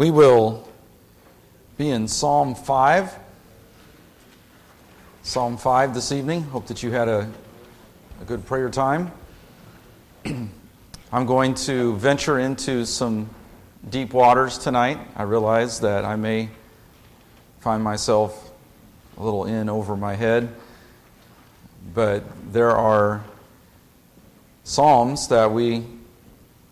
we will be in Psalm 5. Psalm 5 this evening. Hope that you had a, a good prayer time. I'm going to venture into some deep waters tonight. I realize that I may find myself a little in over my head, but there are Psalms that we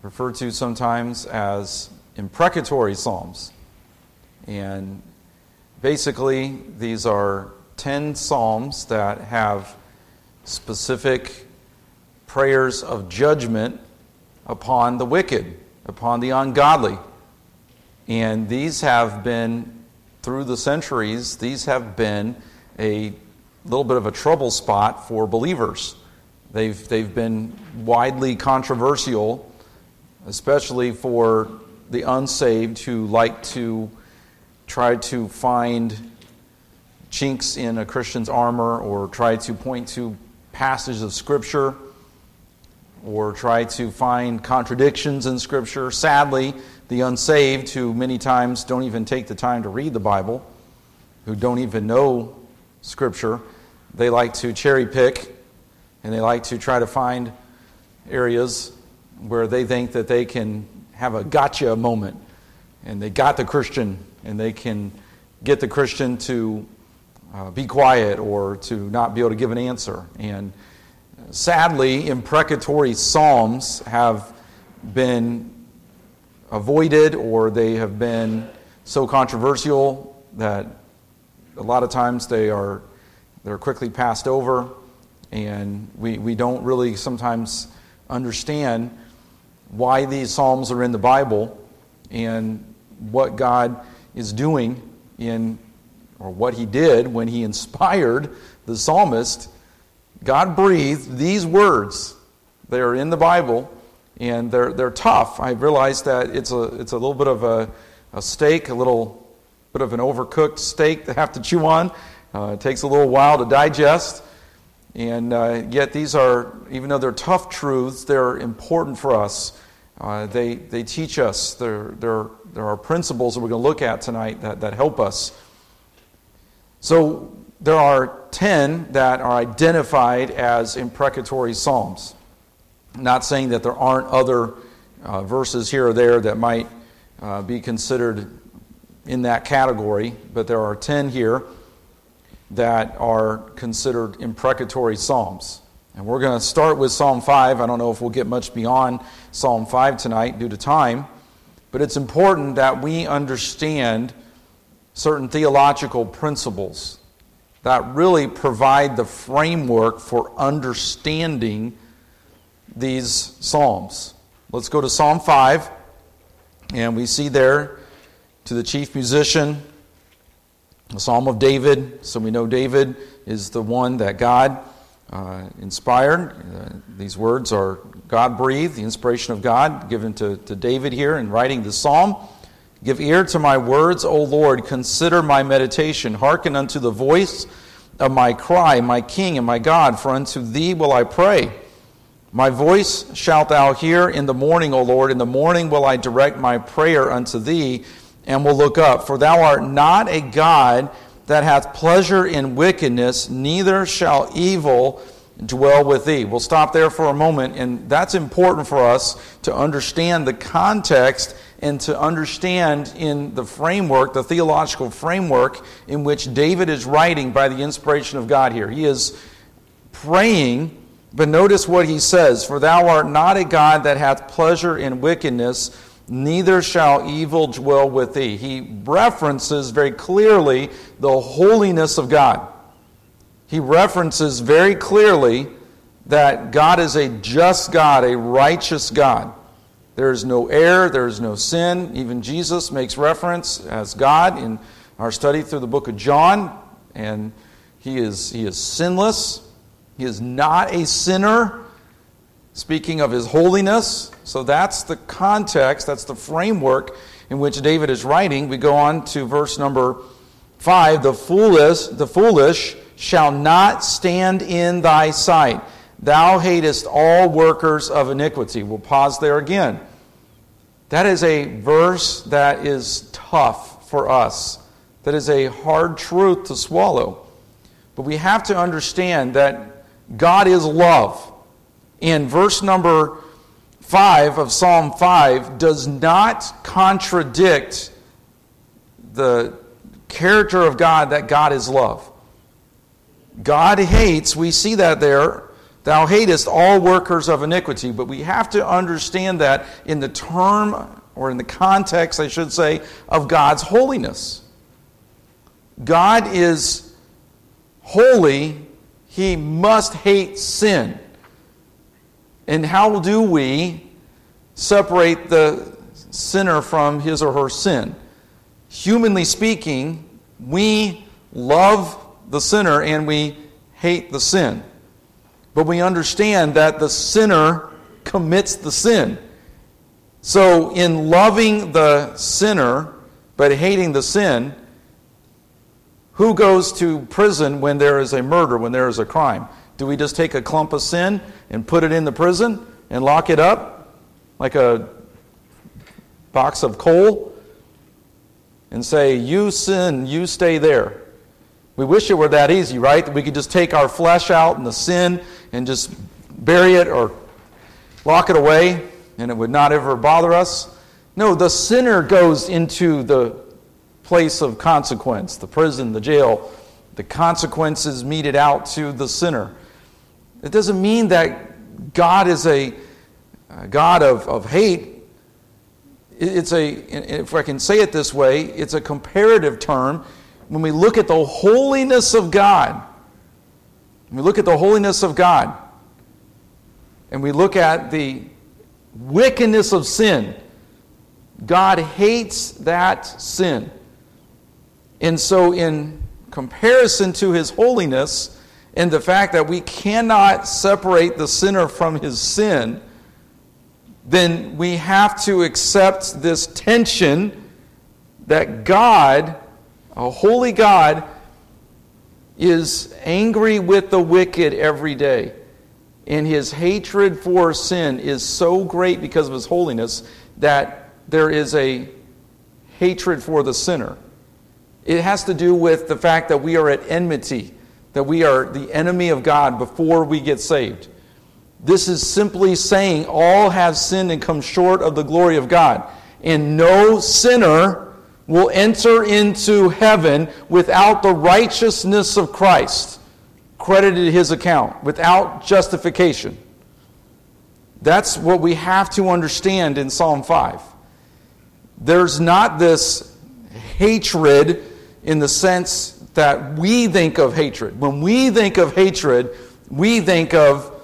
refer to sometimes as imprecatory Psalms. And basically, these are 10 Psalms that have specific prayers of judgment upon the wicked, upon the ungodly. And these have been, through the centuries, these have been a little bit of a trouble spot for believers. They've, they've been widely controversial, especially for the unsaved who like to try to find chinks in a Christian's armor or try to point to passages of Scripture or try to find contradictions in Scripture. Sadly, the unsaved, who many times don't even take the time to read the Bible, who don't even know Scripture, they like to cherry pick and they like to try to find areas where they think that they can have a gotcha moment and they got the Christian and they can get the Christian to uh, be quiet or to not be able to give an answer. And sadly, imprecatory psalms have been avoided or they have been so controversial that a lot of times they are they're quickly passed over and we, we don't really sometimes understand why these Psalms are in the Bible and what God is doing in, or what He did when He inspired the psalmist. God breathed these words. They are in the Bible and they're, they're tough. I realize that it's a, it's a little bit of a, a steak, a little bit of an overcooked steak to have to chew on. Uh, it takes a little while to digest. And uh, yet, these are, even though they're tough truths, they're important for us. Uh, they, they teach us. There, there, there are principles that we're going to look at tonight that, that help us. So, there are 10 that are identified as imprecatory psalms. not saying that there aren't other uh, verses here or there that might uh, be considered in that category, but there are 10 here that are considered imprecatory psalms. And we're going to start with Psalm 5. I don't know if we'll get much beyond Psalm 5 tonight due to time, but it's important that we understand certain theological principles that really provide the framework for understanding these Psalms. Let's go to Psalm 5, and we see there to the chief musician a psalm of David. So we know David is the one that God uh, inspired. Uh, these words are God breathed, the inspiration of God given to, to David here in writing the psalm. Give ear to my words, O Lord. Consider my meditation. Hearken unto the voice of my cry, my King and my God, for unto thee will I pray. My voice shalt thou hear in the morning, O Lord. In the morning will I direct my prayer unto thee and will look up. For thou art not a God that hath pleasure in wickedness, neither shall evil dwell with thee. We'll stop there for a moment, and that's important for us to understand the context and to understand in the framework, the theological framework in which David is writing by the inspiration of God here. He is praying, but notice what he says For thou art not a God that hath pleasure in wickedness neither shall evil dwell with thee. He references very clearly the holiness of God. He references very clearly that God is a just God, a righteous God. There is no error, there is no sin. Even Jesus makes reference as God in our study through the book of John, and he is, he is sinless. He is not a sinner speaking of his holiness. So that's the context, that's the framework in which David is writing. We go on to verse number 5, the foolish, the foolish shall not stand in thy sight. Thou hatest all workers of iniquity. We'll pause there again. That is a verse that is tough for us. That is a hard truth to swallow. But we have to understand that God is love. And verse number 5 of Psalm 5 does not contradict the character of God that God is love. God hates, we see that there, thou hatest all workers of iniquity, but we have to understand that in the term, or in the context, I should say, of God's holiness. God is holy, he must hate sin. And how do we separate the sinner from his or her sin? Humanly speaking, we love the sinner and we hate the sin. But we understand that the sinner commits the sin. So, in loving the sinner but hating the sin, who goes to prison when there is a murder, when there is a crime? Do we just take a clump of sin and put it in the prison and lock it up like a box of coal and say, You sin, you stay there? We wish it were that easy, right? That we could just take our flesh out and the sin and just bury it or lock it away and it would not ever bother us. No, the sinner goes into the place of consequence, the prison, the jail. The consequences meted out to the sinner. It doesn't mean that God is a, a God of, of hate. It's a, if I can say it this way, it's a comparative term. When we look at the holiness of God, we look at the holiness of God, and we look at the wickedness of sin, God hates that sin. And so, in comparison to his holiness, and the fact that we cannot separate the sinner from his sin, then we have to accept this tension that God, a holy God, is angry with the wicked every day. And his hatred for sin is so great because of his holiness that there is a hatred for the sinner. It has to do with the fact that we are at enmity that we are the enemy of God before we get saved. This is simply saying all have sinned and come short of the glory of God. And no sinner will enter into heaven without the righteousness of Christ credited his account, without justification. That's what we have to understand in Psalm 5. There's not this hatred in the sense that we think of hatred. When we think of hatred, we think of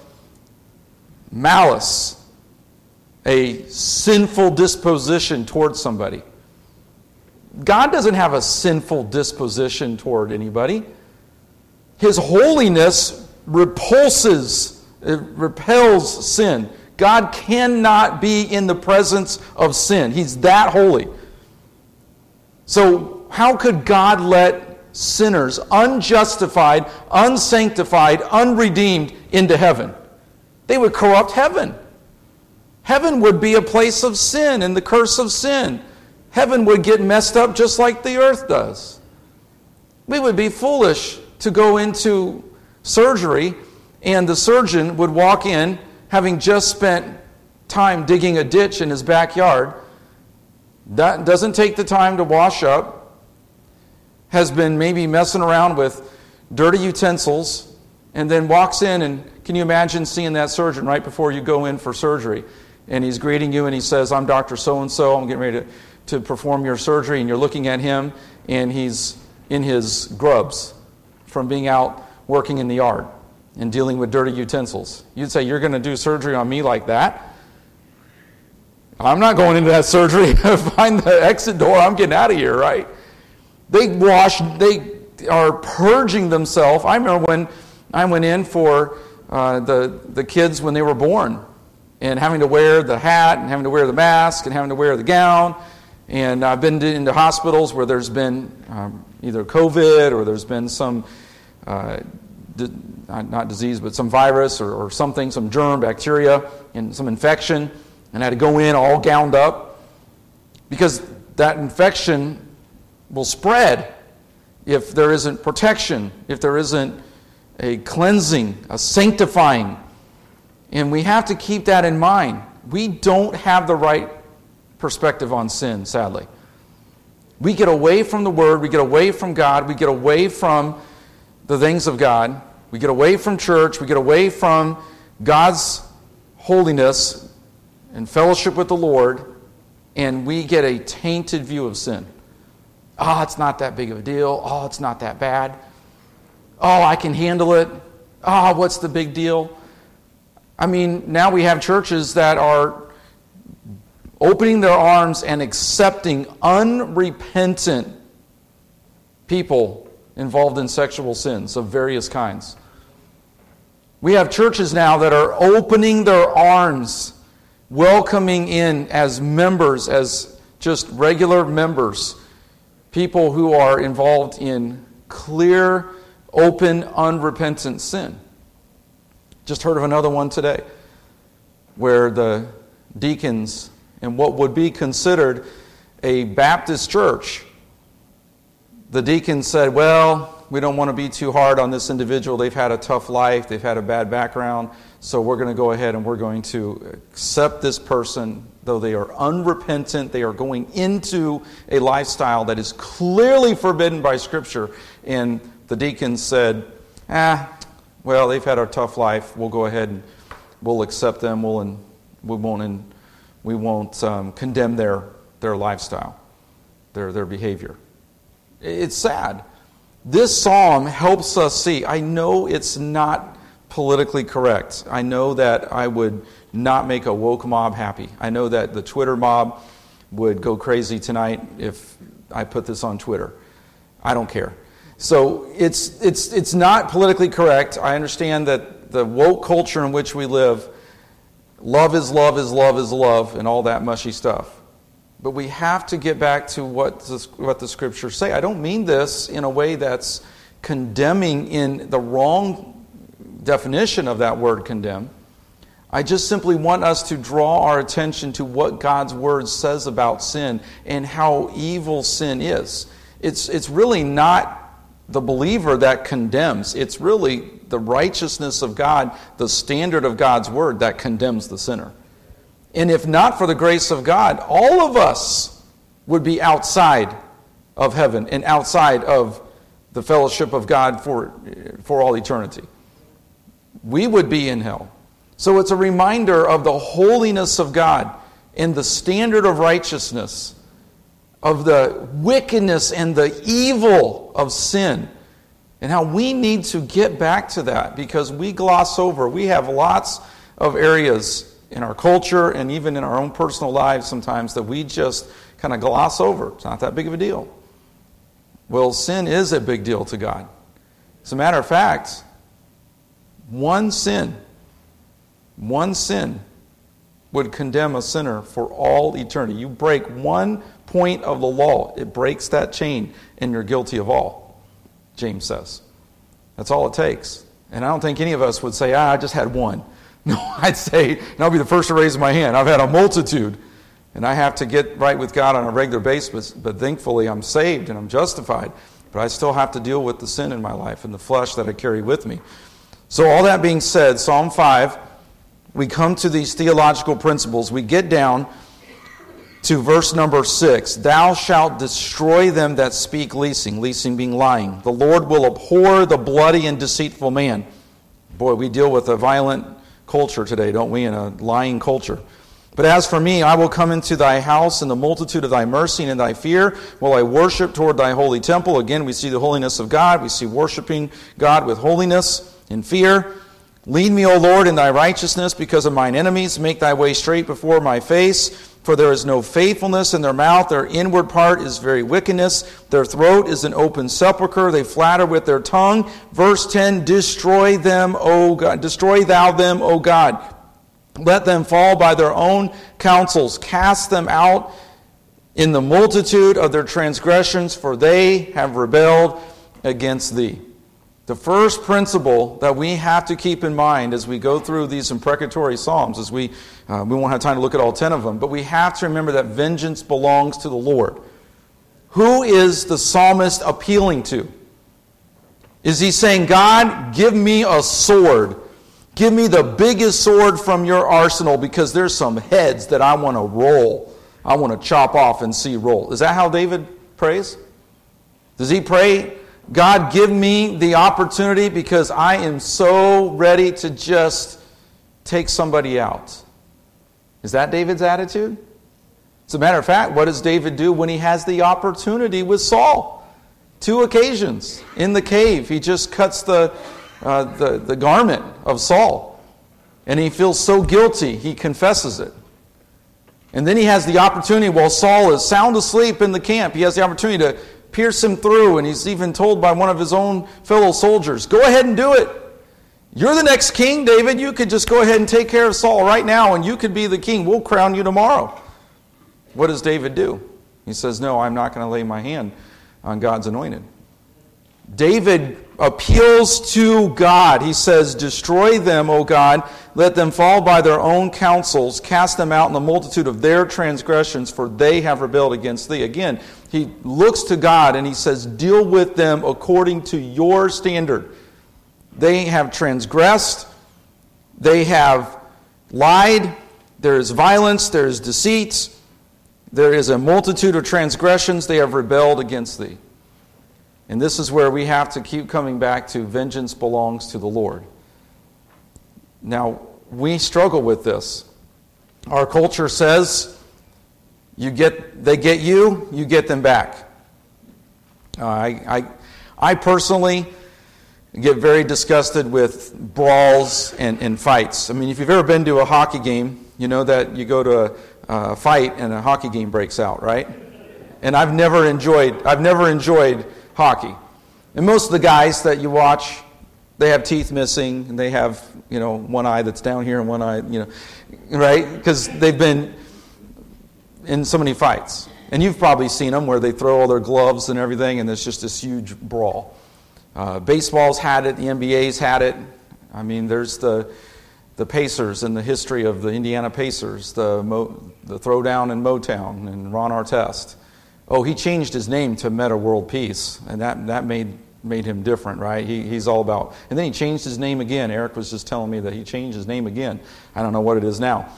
malice, a sinful disposition towards somebody. God doesn't have a sinful disposition toward anybody. His holiness repulses, it repels sin. God cannot be in the presence of sin. He's that holy. So, how could God let sinners, unjustified, unsanctified, unredeemed, into heaven. They would corrupt heaven. Heaven would be a place of sin and the curse of sin. Heaven would get messed up just like the earth does. We would be foolish to go into surgery and the surgeon would walk in having just spent time digging a ditch in his backyard. That doesn't take the time to wash up, has been maybe messing around with dirty utensils and then walks in and can you imagine seeing that surgeon right before you go in for surgery? And he's greeting you and he says i'm dr so and so i'm getting ready to, to perform your surgery. And you're looking at him and he's in his grubs from being out working in the yard and dealing with dirty utensils. You'd say you're going to do surgery on me like that? I'm not going into that surgery find the exit door. I'm getting out of here right they wash, they are purging themselves. I remember when I went in for uh, the, the kids when they were born and having to wear the hat and having to wear the mask and having to wear the gown. And I've been into hospitals where there's been um, either COVID or there's been some, uh, di- not disease, but some virus or, or something, some germ, bacteria, and some infection. And I had to go in all gowned up. because that infection will spread if there isn't protection, if there isn't a cleansing, a sanctifying. And we have to keep that in mind. We don't have the right perspective on sin, sadly. We get away from the Word, we get away from God, we get away from the things of God, we get away from church, we get away from God's holiness and fellowship with the Lord, and we get a tainted view of sin. Oh, it's not that big of a deal. Oh, it's not that bad. Oh, I can handle it. Oh, what's the big deal? I mean, now we have churches that are opening their arms and accepting unrepentant people involved in sexual sins of various kinds. We have churches now that are opening their arms, welcoming in as members, as just regular members, people who are involved in clear, open, unrepentant sin. Just heard of another one today where the deacons in what would be considered a Baptist church, the deacons said, Well, we don't want to be too hard on this individual. They've had a tough life, they've had a bad background, so we're going to go ahead and we're going to accept this person, though they are unrepentant. They are going into a lifestyle that is clearly forbidden by Scripture. And the deacons said, Ah, well, they've had a tough life. We'll go ahead and we'll accept them. We'll we won't we won't um, condemn their their lifestyle, their their behavior. It's sad this psalm helps us see. I know it's not politically correct. I know that I would not make a woke mob happy. I know that the Twitter mob would go crazy tonight if I put this on Twitter. I don't care. So it's, it's, it's not politically correct. I understand that the woke culture in which we live, love is love is love is love, and all that mushy stuff. But we have to get back to what the, what the scriptures say. I don't mean this in a way that's condemning in the wrong definition of that word condemn. I just simply want us to draw our attention to what God's word says about sin and how evil sin is. It's, it's really not the believer that condemns, it's really the righteousness of God, the standard of God's word that condemns the sinner. And if not for the grace of God, all of us would be outside of heaven and outside of the fellowship of God for, for all eternity. We would be in hell. So it's a reminder of the holiness of God and the standard of righteousness, of the wickedness and the evil of sin, and how we need to get back to that because we gloss over. We have lots of areas in our culture and even in our own personal lives sometimes that we just kind of gloss over. It's not that big of a deal. Well, sin is a big deal to God. As a matter of fact, one sin, one sin would condemn a sinner for all eternity. You break one point of the law, it breaks that chain, and you're guilty of all, James says. That's all it takes. And I don't think any of us would say, ah, I just had one. No, I'd say, and I'll be the first to raise my hand. I've had a multitude, and I have to get right with God on a regular basis, but thankfully I'm saved and I'm justified. But I still have to deal with the sin in my life and the flesh that I carry with me. So, all that being said, Psalm 5, we come to these theological principles. We get down to verse number 6 Thou shalt destroy them that speak leasing, leasing being lying. The Lord will abhor the bloody and deceitful man. Boy, we deal with a violent culture today, don't we? In a lying culture. But as for me, I will come into thy house in the multitude of thy mercy and in thy fear, will I worship toward thy holy temple. Again, we see the holiness of God. We see worshiping God with holiness and fear. Lead me, O Lord, in thy righteousness because of mine enemies. Make thy way straight before my face. For there is no faithfulness in their mouth. Their inward part is very wickedness. Their throat is an open sepulchre. They flatter with their tongue. Verse 10 Destroy them, O God. Destroy thou them, O God. Let them fall by their own counsels. Cast them out in the multitude of their transgressions, for they have rebelled against thee. The first principle that we have to keep in mind as we go through these imprecatory psalms, as we uh, we won't have time to look at all ten of them, but we have to remember that vengeance belongs to the Lord. Who is the psalmist appealing to? Is he saying, God, give me a sword? Give me the biggest sword from your arsenal because there's some heads that I want to roll. I want to chop off and see roll. Is that how David prays? Does he pray, God, give me the opportunity because I am so ready to just take somebody out? Is that David's attitude? As a matter of fact, what does David do when he has the opportunity with Saul? Two occasions in the cave, he just cuts the, uh, the, the garment of Saul. And he feels so guilty, he confesses it. And then he has the opportunity, while Saul is sound asleep in the camp, he has the opportunity to pierce him through. And he's even told by one of his own fellow soldiers, Go ahead and do it. You're the next king, David. You could just go ahead and take care of Saul right now, and you could be the king. We'll crown you tomorrow. What does David do? He says, No, I'm not going to lay my hand on God's anointed. David appeals to God. He says, Destroy them, O God. Let them fall by their own counsels. Cast them out in the multitude of their transgressions, for they have rebelled against thee. Again, he looks to God and he says, Deal with them according to your standard. They have transgressed. They have lied. There is violence. There is deceit. There is a multitude of transgressions. They have rebelled against thee. And this is where we have to keep coming back to vengeance belongs to the Lord. Now, we struggle with this. Our culture says you get, they get you, you get them back. Uh, I, I, I personally get very disgusted with brawls and, and fights. I mean, if you've ever been to a hockey game, you know that you go to a, a fight and a hockey game breaks out, right? And I've never enjoyed, I've never enjoyed hockey. And most of the guys that you watch, they have teeth missing and they have, you know, one eye that's down here and one eye, you know, right? Because they've been in so many fights. And you've probably seen them where they throw all their gloves and everything and there's just this huge brawl. Uh, baseball's had it, the NBA's had it. I mean, there's the, the Pacers and the history of the Indiana Pacers, the, Mo, the throwdown in Motown and Ron Artest. Oh, he changed his name to Metta World Peace, and that, that made, made him different, right? He, he's all about. And then he changed his name again. Eric was just telling me that he changed his name again. I don't know what it is now.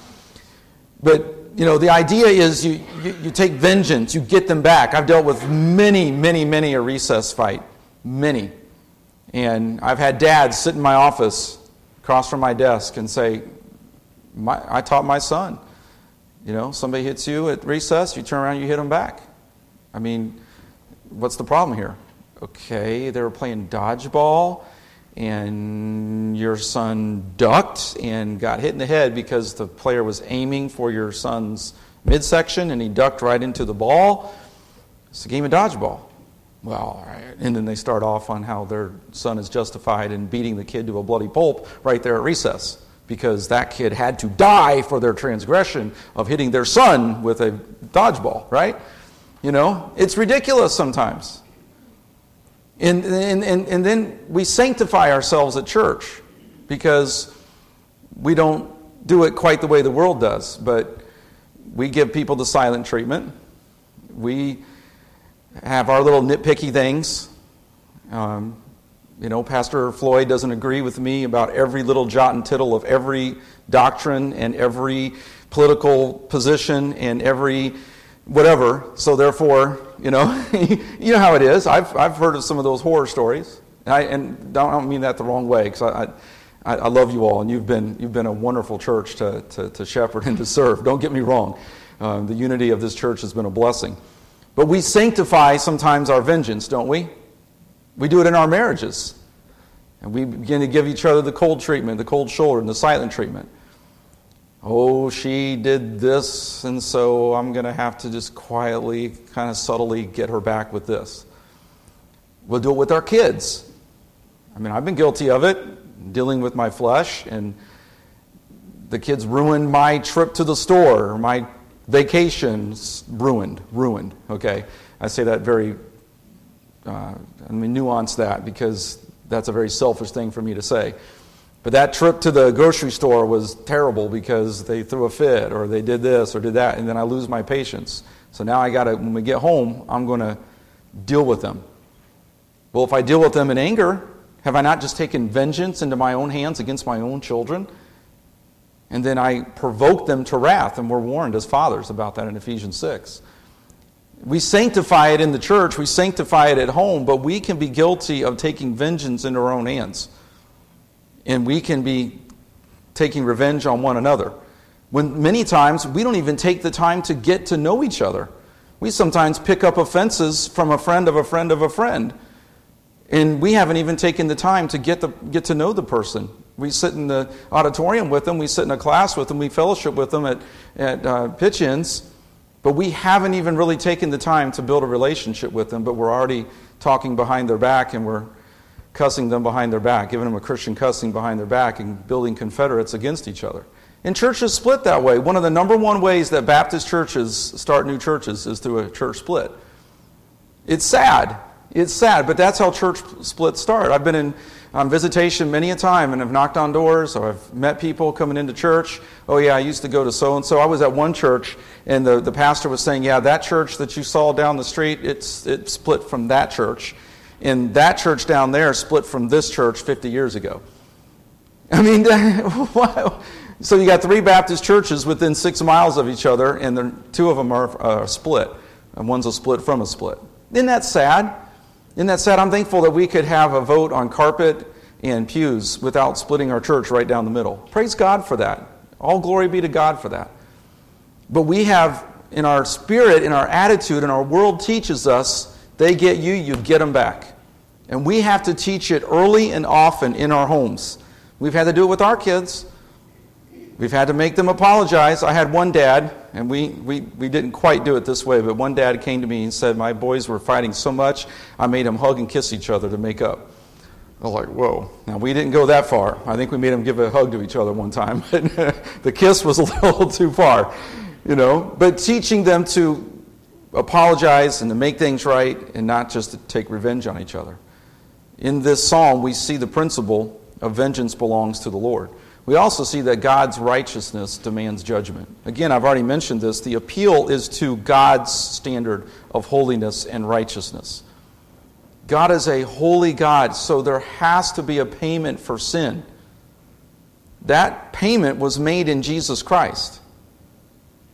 But, you know, the idea is you, you, you take vengeance, you get them back. I've dealt with many, many, many a recess fight. Many. And I've had dads sit in my office across from my desk and say, I taught my son. You know, somebody hits you at recess, you turn around, you hit them back. I mean, what's the problem here? Okay, they were playing dodgeball, and your son ducked and got hit in the head because the player was aiming for your son's midsection and he ducked right into the ball. It's a game of dodgeball. Well, and then they start off on how their son is justified in beating the kid to a bloody pulp right there at recess because that kid had to die for their transgression of hitting their son with a dodgeball, right? You know, it's ridiculous sometimes. And, and, and, and then we sanctify ourselves at church because we don't do it quite the way the world does. But we give people the silent treatment. We have our little nitpicky things. Um, you know, Pastor Floyd doesn't agree with me about every little jot and tittle of every doctrine and every political position and every whatever. So therefore, you know, you know how it is. I've, I've heard of some of those horror stories. And I, and I don't mean that the wrong way because I, I, I, love you all and you've been, you've been a wonderful church to, to, to shepherd and to serve. Don't get me wrong. Um, the unity of this church has been a blessing. But we sanctify sometimes our vengeance, don't we? We do it in our marriages. And we begin to give each other the cold treatment, the cold shoulder, and the silent treatment oh, she did this, and so I'm going to have to just quietly, kind of subtly get her back with this. We'll do it with our kids. I mean, I've been guilty of it, dealing with my flesh, and the kids ruined my trip to the store, my vacations ruined, ruined, okay? I say that very, uh, I mean, nuance that because that's a very selfish thing for me to say. But that trip to the grocery store was terrible because they threw a fit or they did this or did that, and then I lose my patience. So now I got to, when we get home, I'm going to deal with them. Well, if I deal with them in anger, have I not just taken vengeance into my own hands against my own children? And then I provoke them to wrath, and we're warned as fathers about that in Ephesians 6. We sanctify it in the church, we sanctify it at home, but we can be guilty of taking vengeance into our own hands. And we can be taking revenge on one another. When many times we don't even take the time to get to know each other. We sometimes pick up offenses from a friend of a friend of a friend. And we haven't even taken the time to get, the, get to know the person. We sit in the auditorium with them, we sit in a class with them, we fellowship with them at, at uh, pitch ins, but we haven't even really taken the time to build a relationship with them, but we're already talking behind their back and we're cussing them behind their back, giving them a Christian cussing behind their back and building Confederates against each other. And churches split that way. One of the number one ways that Baptist churches start new churches is through a church split. It's sad. It's sad, but that's how church splits start. I've been in on visitation many a time and have knocked on doors or I've met people coming into church. Oh, yeah, I used to go to so and so. I was at one church and the, the pastor was saying, Yeah, that church that you saw down the street, it's, it split from that church. And that church down there split from this church 50 years ago. I mean, so you got three Baptist churches within six miles of each other, and two of them are split, and one's a split from a split. Isn't that sad? Isn't that sad? I'm thankful that we could have a vote on carpet and pews without splitting our church right down the middle. Praise God for that. All glory be to God for that. But we have, in our spirit, in our attitude, and our world teaches us they get you, you get them back. And we have to teach it early and often in our homes. We've had to do it with our kids. We've had to make them apologize. I had one dad, and we, we, we didn't quite do it this way, but one dad came to me and said, My boys were fighting so much, I made them hug and kiss each other to make up. I was like, Whoa. Now, we didn't go that far. I think we made them give a hug to each other one time, but the kiss was a little too far, you know. But teaching them to apologize and to make things right and not just to take revenge on each other. In this psalm, we see the principle of vengeance belongs to the Lord. We also see that God's righteousness demands judgment. Again, I've already mentioned this. The appeal is to God's standard of holiness and righteousness. God is a holy God, so there has to be a payment for sin. That payment was made in Jesus Christ.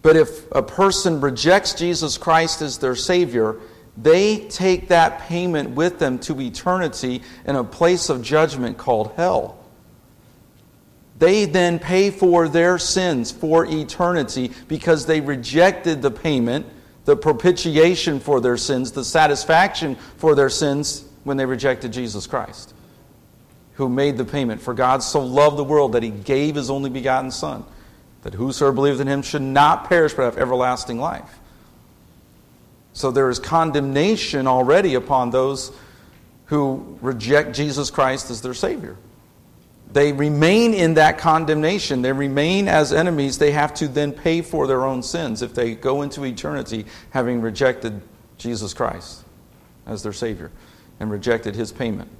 But if a person rejects Jesus Christ as their Savior, they take that payment with them to eternity in a place of judgment called hell. They then pay for their sins for eternity because they rejected the payment, the propitiation for their sins, the satisfaction for their sins when they rejected Jesus Christ, who made the payment. For God so loved the world that he gave his only begotten Son, that whosoever believes in him should not perish but have everlasting life. So there is condemnation already upon those who reject Jesus Christ as their Savior they remain in that condemnation. They remain as enemies. They have to then pay for their own sins if they go into eternity having rejected Jesus Christ as their Savior and rejected His payment.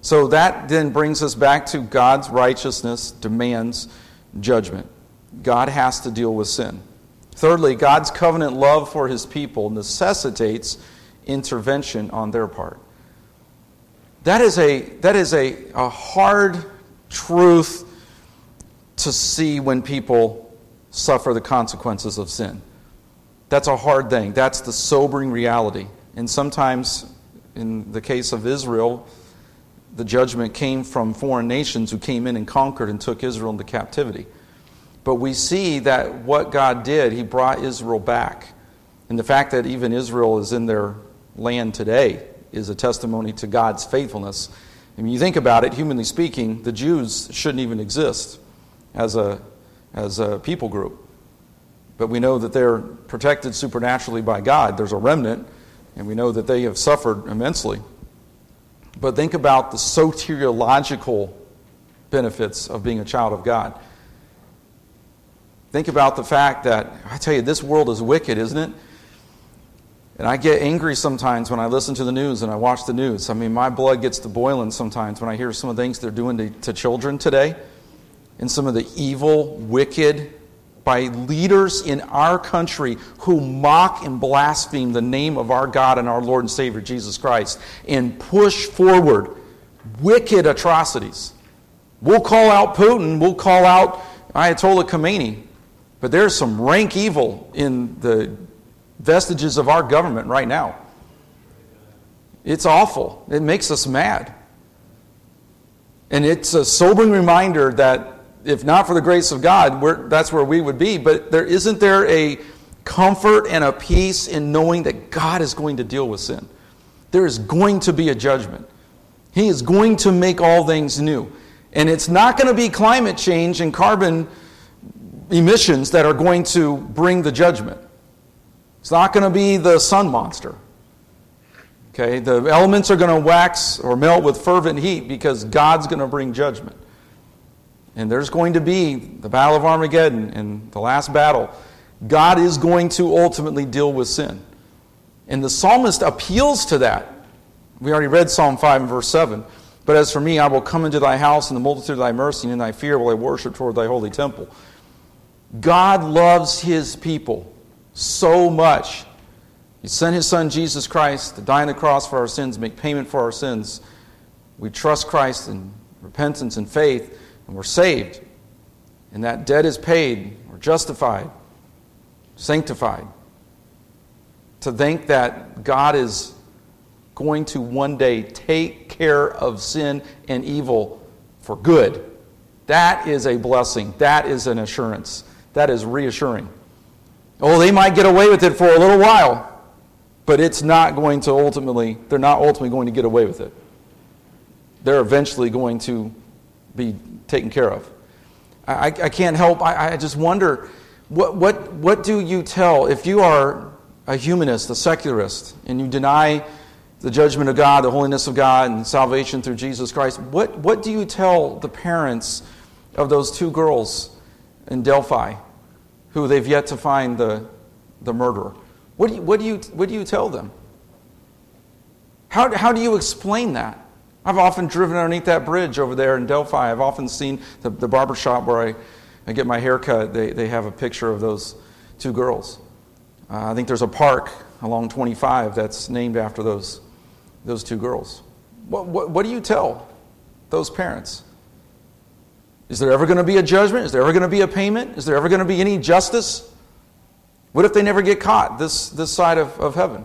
So that then brings us back to God's righteousness demands judgment. God has to deal with sin. Thirdly, God's covenant love for His people necessitates intervention on their part. That is a, that is a, a hard truth to see when people suffer the consequences of sin. That's a hard thing. That's the sobering reality. And sometimes, in the case of Israel, the judgment came from foreign nations who came in and conquered and took Israel into captivity. But we see that what God did, He brought Israel back. And the fact that even Israel is in their land today is a testimony to God's faithfulness. I mean, you think about it, humanly speaking, the Jews shouldn't even exist as a, as a people group. But we know that they're protected supernaturally by God. There's a remnant, and we know that they have suffered immensely. But think about the soteriological benefits of being a child of God. Think about the fact that, I tell you, this world is wicked, isn't it? And I get angry sometimes when I listen to the news and I watch the news. I mean, my blood gets to boiling sometimes when I hear some of the things they're doing to, to children today and some of the evil, wicked, by leaders in our country who mock and blaspheme the name of our God and our Lord and Savior Jesus Christ and push forward wicked atrocities. We'll call out Putin, we'll call out Ayatollah Khomeini, but there's some rank evil in the vestiges of our government right now. It's awful. It makes us mad. And it's a sobering reminder that if not for the grace of God, that's where we would be. But there isn't there a comfort and a peace in knowing that God is going to deal with sin. There is going to be a judgment. He is going to make all things new. And it's not going to be climate change and carbon emissions that are going to bring the judgment. It's not going to be the sun monster. Okay, the elements are going to wax or melt with fervent heat because God's going to bring judgment. And there's going to be the Battle of Armageddon and the last battle. God is going to ultimately deal with sin. And the psalmist appeals to that. We already read Psalm 5 and verse 7. But as for me, I will come into thy house in the multitude of thy mercy, and in thy fear will I worship toward thy holy temple. God loves his people so much. He sent his son Jesus Christ to die on the cross for our sins, make payment for our sins. We trust Christ in repentance and faith and we're saved. And that debt is paid, we're justified, sanctified. To think that God is going to one day take care of sin and evil for good. That is a blessing. That is an assurance. That is reassuring. Oh, they might get away with it for a little while, but it's not going to ultimately, they're not ultimately going to get away with it. They're eventually going to be taken care of. I, I can't help, I, I just wonder what, what, what do you tell if you are a humanist, a secularist, and you deny the judgment of God, the holiness of God, and salvation through Jesus Christ? What, what do you tell the parents of those two girls in Delphi who they've yet to find the, the murderer? What do, you, what, do you, what do you tell them? How, how do you explain that? I've often driven underneath that bridge over there in Delphi. I've often seen the, the barber shop where I, I get my hair cut. They, they have a picture of those two girls. Uh, I think there's a park along 25 that's named after those, those two girls. What, what, what do you tell those parents? Is there ever going to be a judgment? Is there ever going to be a payment? Is there ever going to be any justice? What if they never get caught this, this side of, of heaven?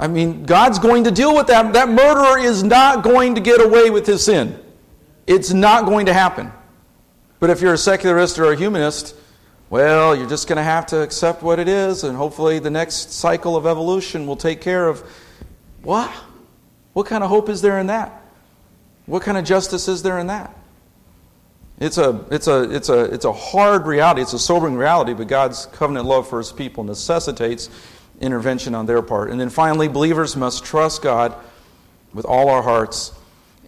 I mean, God's going to deal with that. That murderer is not going to get away with his sin. It's not going to happen. But if you're a secularist or a humanist, well, you're just going to have to accept what it is, and hopefully the next cycle of evolution will take care of what? What kind of hope is there in that? What kind of justice is there in that? It's a, it's, a, it's, a, it's a hard reality, it's a sobering reality, but God's covenant love for his people necessitates intervention on their part. And then finally, believers must trust God with all our hearts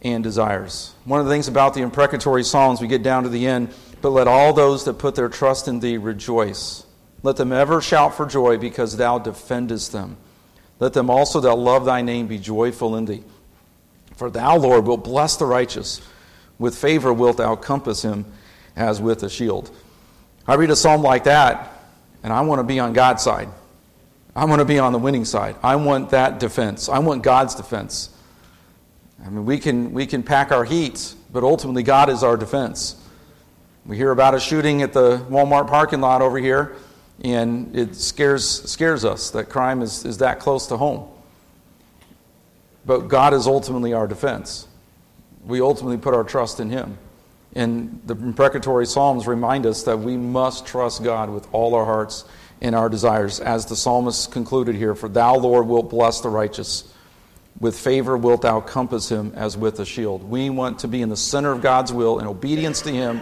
and desires. One of the things about the imprecatory Psalms, we get down to the end, but let all those that put their trust in thee rejoice. Let them ever shout for joy because thou defendest them. Let them also that love thy name be joyful in thee. For thou, Lord, wilt bless the righteous. With favor wilt thou compass him as with a shield. I read a psalm like that, and I want to be on God's side. I want to be on the winning side. I want that defense. I want God's defense. I mean, we can, we can pack our heat, but ultimately, God is our defense. We hear about a shooting at the Walmart parking lot over here, and it scares, scares us that crime is, is that close to home. But God is ultimately our defense. We ultimately put our trust in Him. And the imprecatory Psalms remind us that we must trust God with all our hearts in our desires, as the psalmist concluded here For thou, Lord, wilt bless the righteous. With favor wilt thou compass him as with a shield. We want to be in the center of God's will in obedience to him,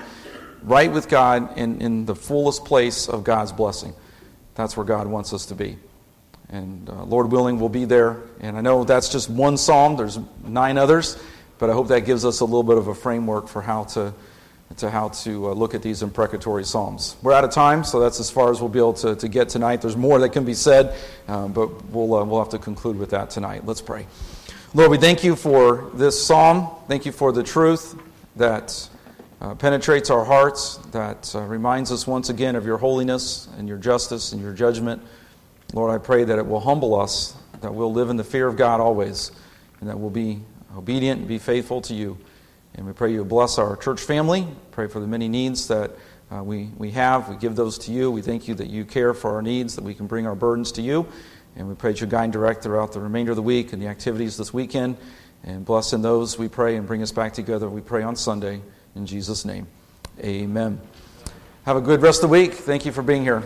right with God, in, in the fullest place of God's blessing. That's where God wants us to be. And uh, Lord willing, we'll be there. And I know that's just one psalm, there's nine others, but I hope that gives us a little bit of a framework for how to to how to uh, look at these imprecatory psalms. We're out of time, so that's as far as we'll be able to, to get tonight. There's more that can be said, um, but we'll, uh, we'll have to conclude with that tonight. Let's pray. Lord, we thank you for this psalm. Thank you for the truth that uh, penetrates our hearts, that uh, reminds us once again of your holiness and your justice and your judgment. Lord, I pray that it will humble us, that we'll live in the fear of God always, and that we'll be obedient and be faithful to you. And we pray you bless our church family. Pray for the many needs that uh, we, we have. We give those to you. We thank you that you care for our needs, that we can bring our burdens to you. And we pray that you guide and direct throughout the remainder of the week and the activities this weekend. And bless in those, we pray, and bring us back together. We pray on Sunday. In Jesus' name, amen. Have a good rest of the week. Thank you for being here.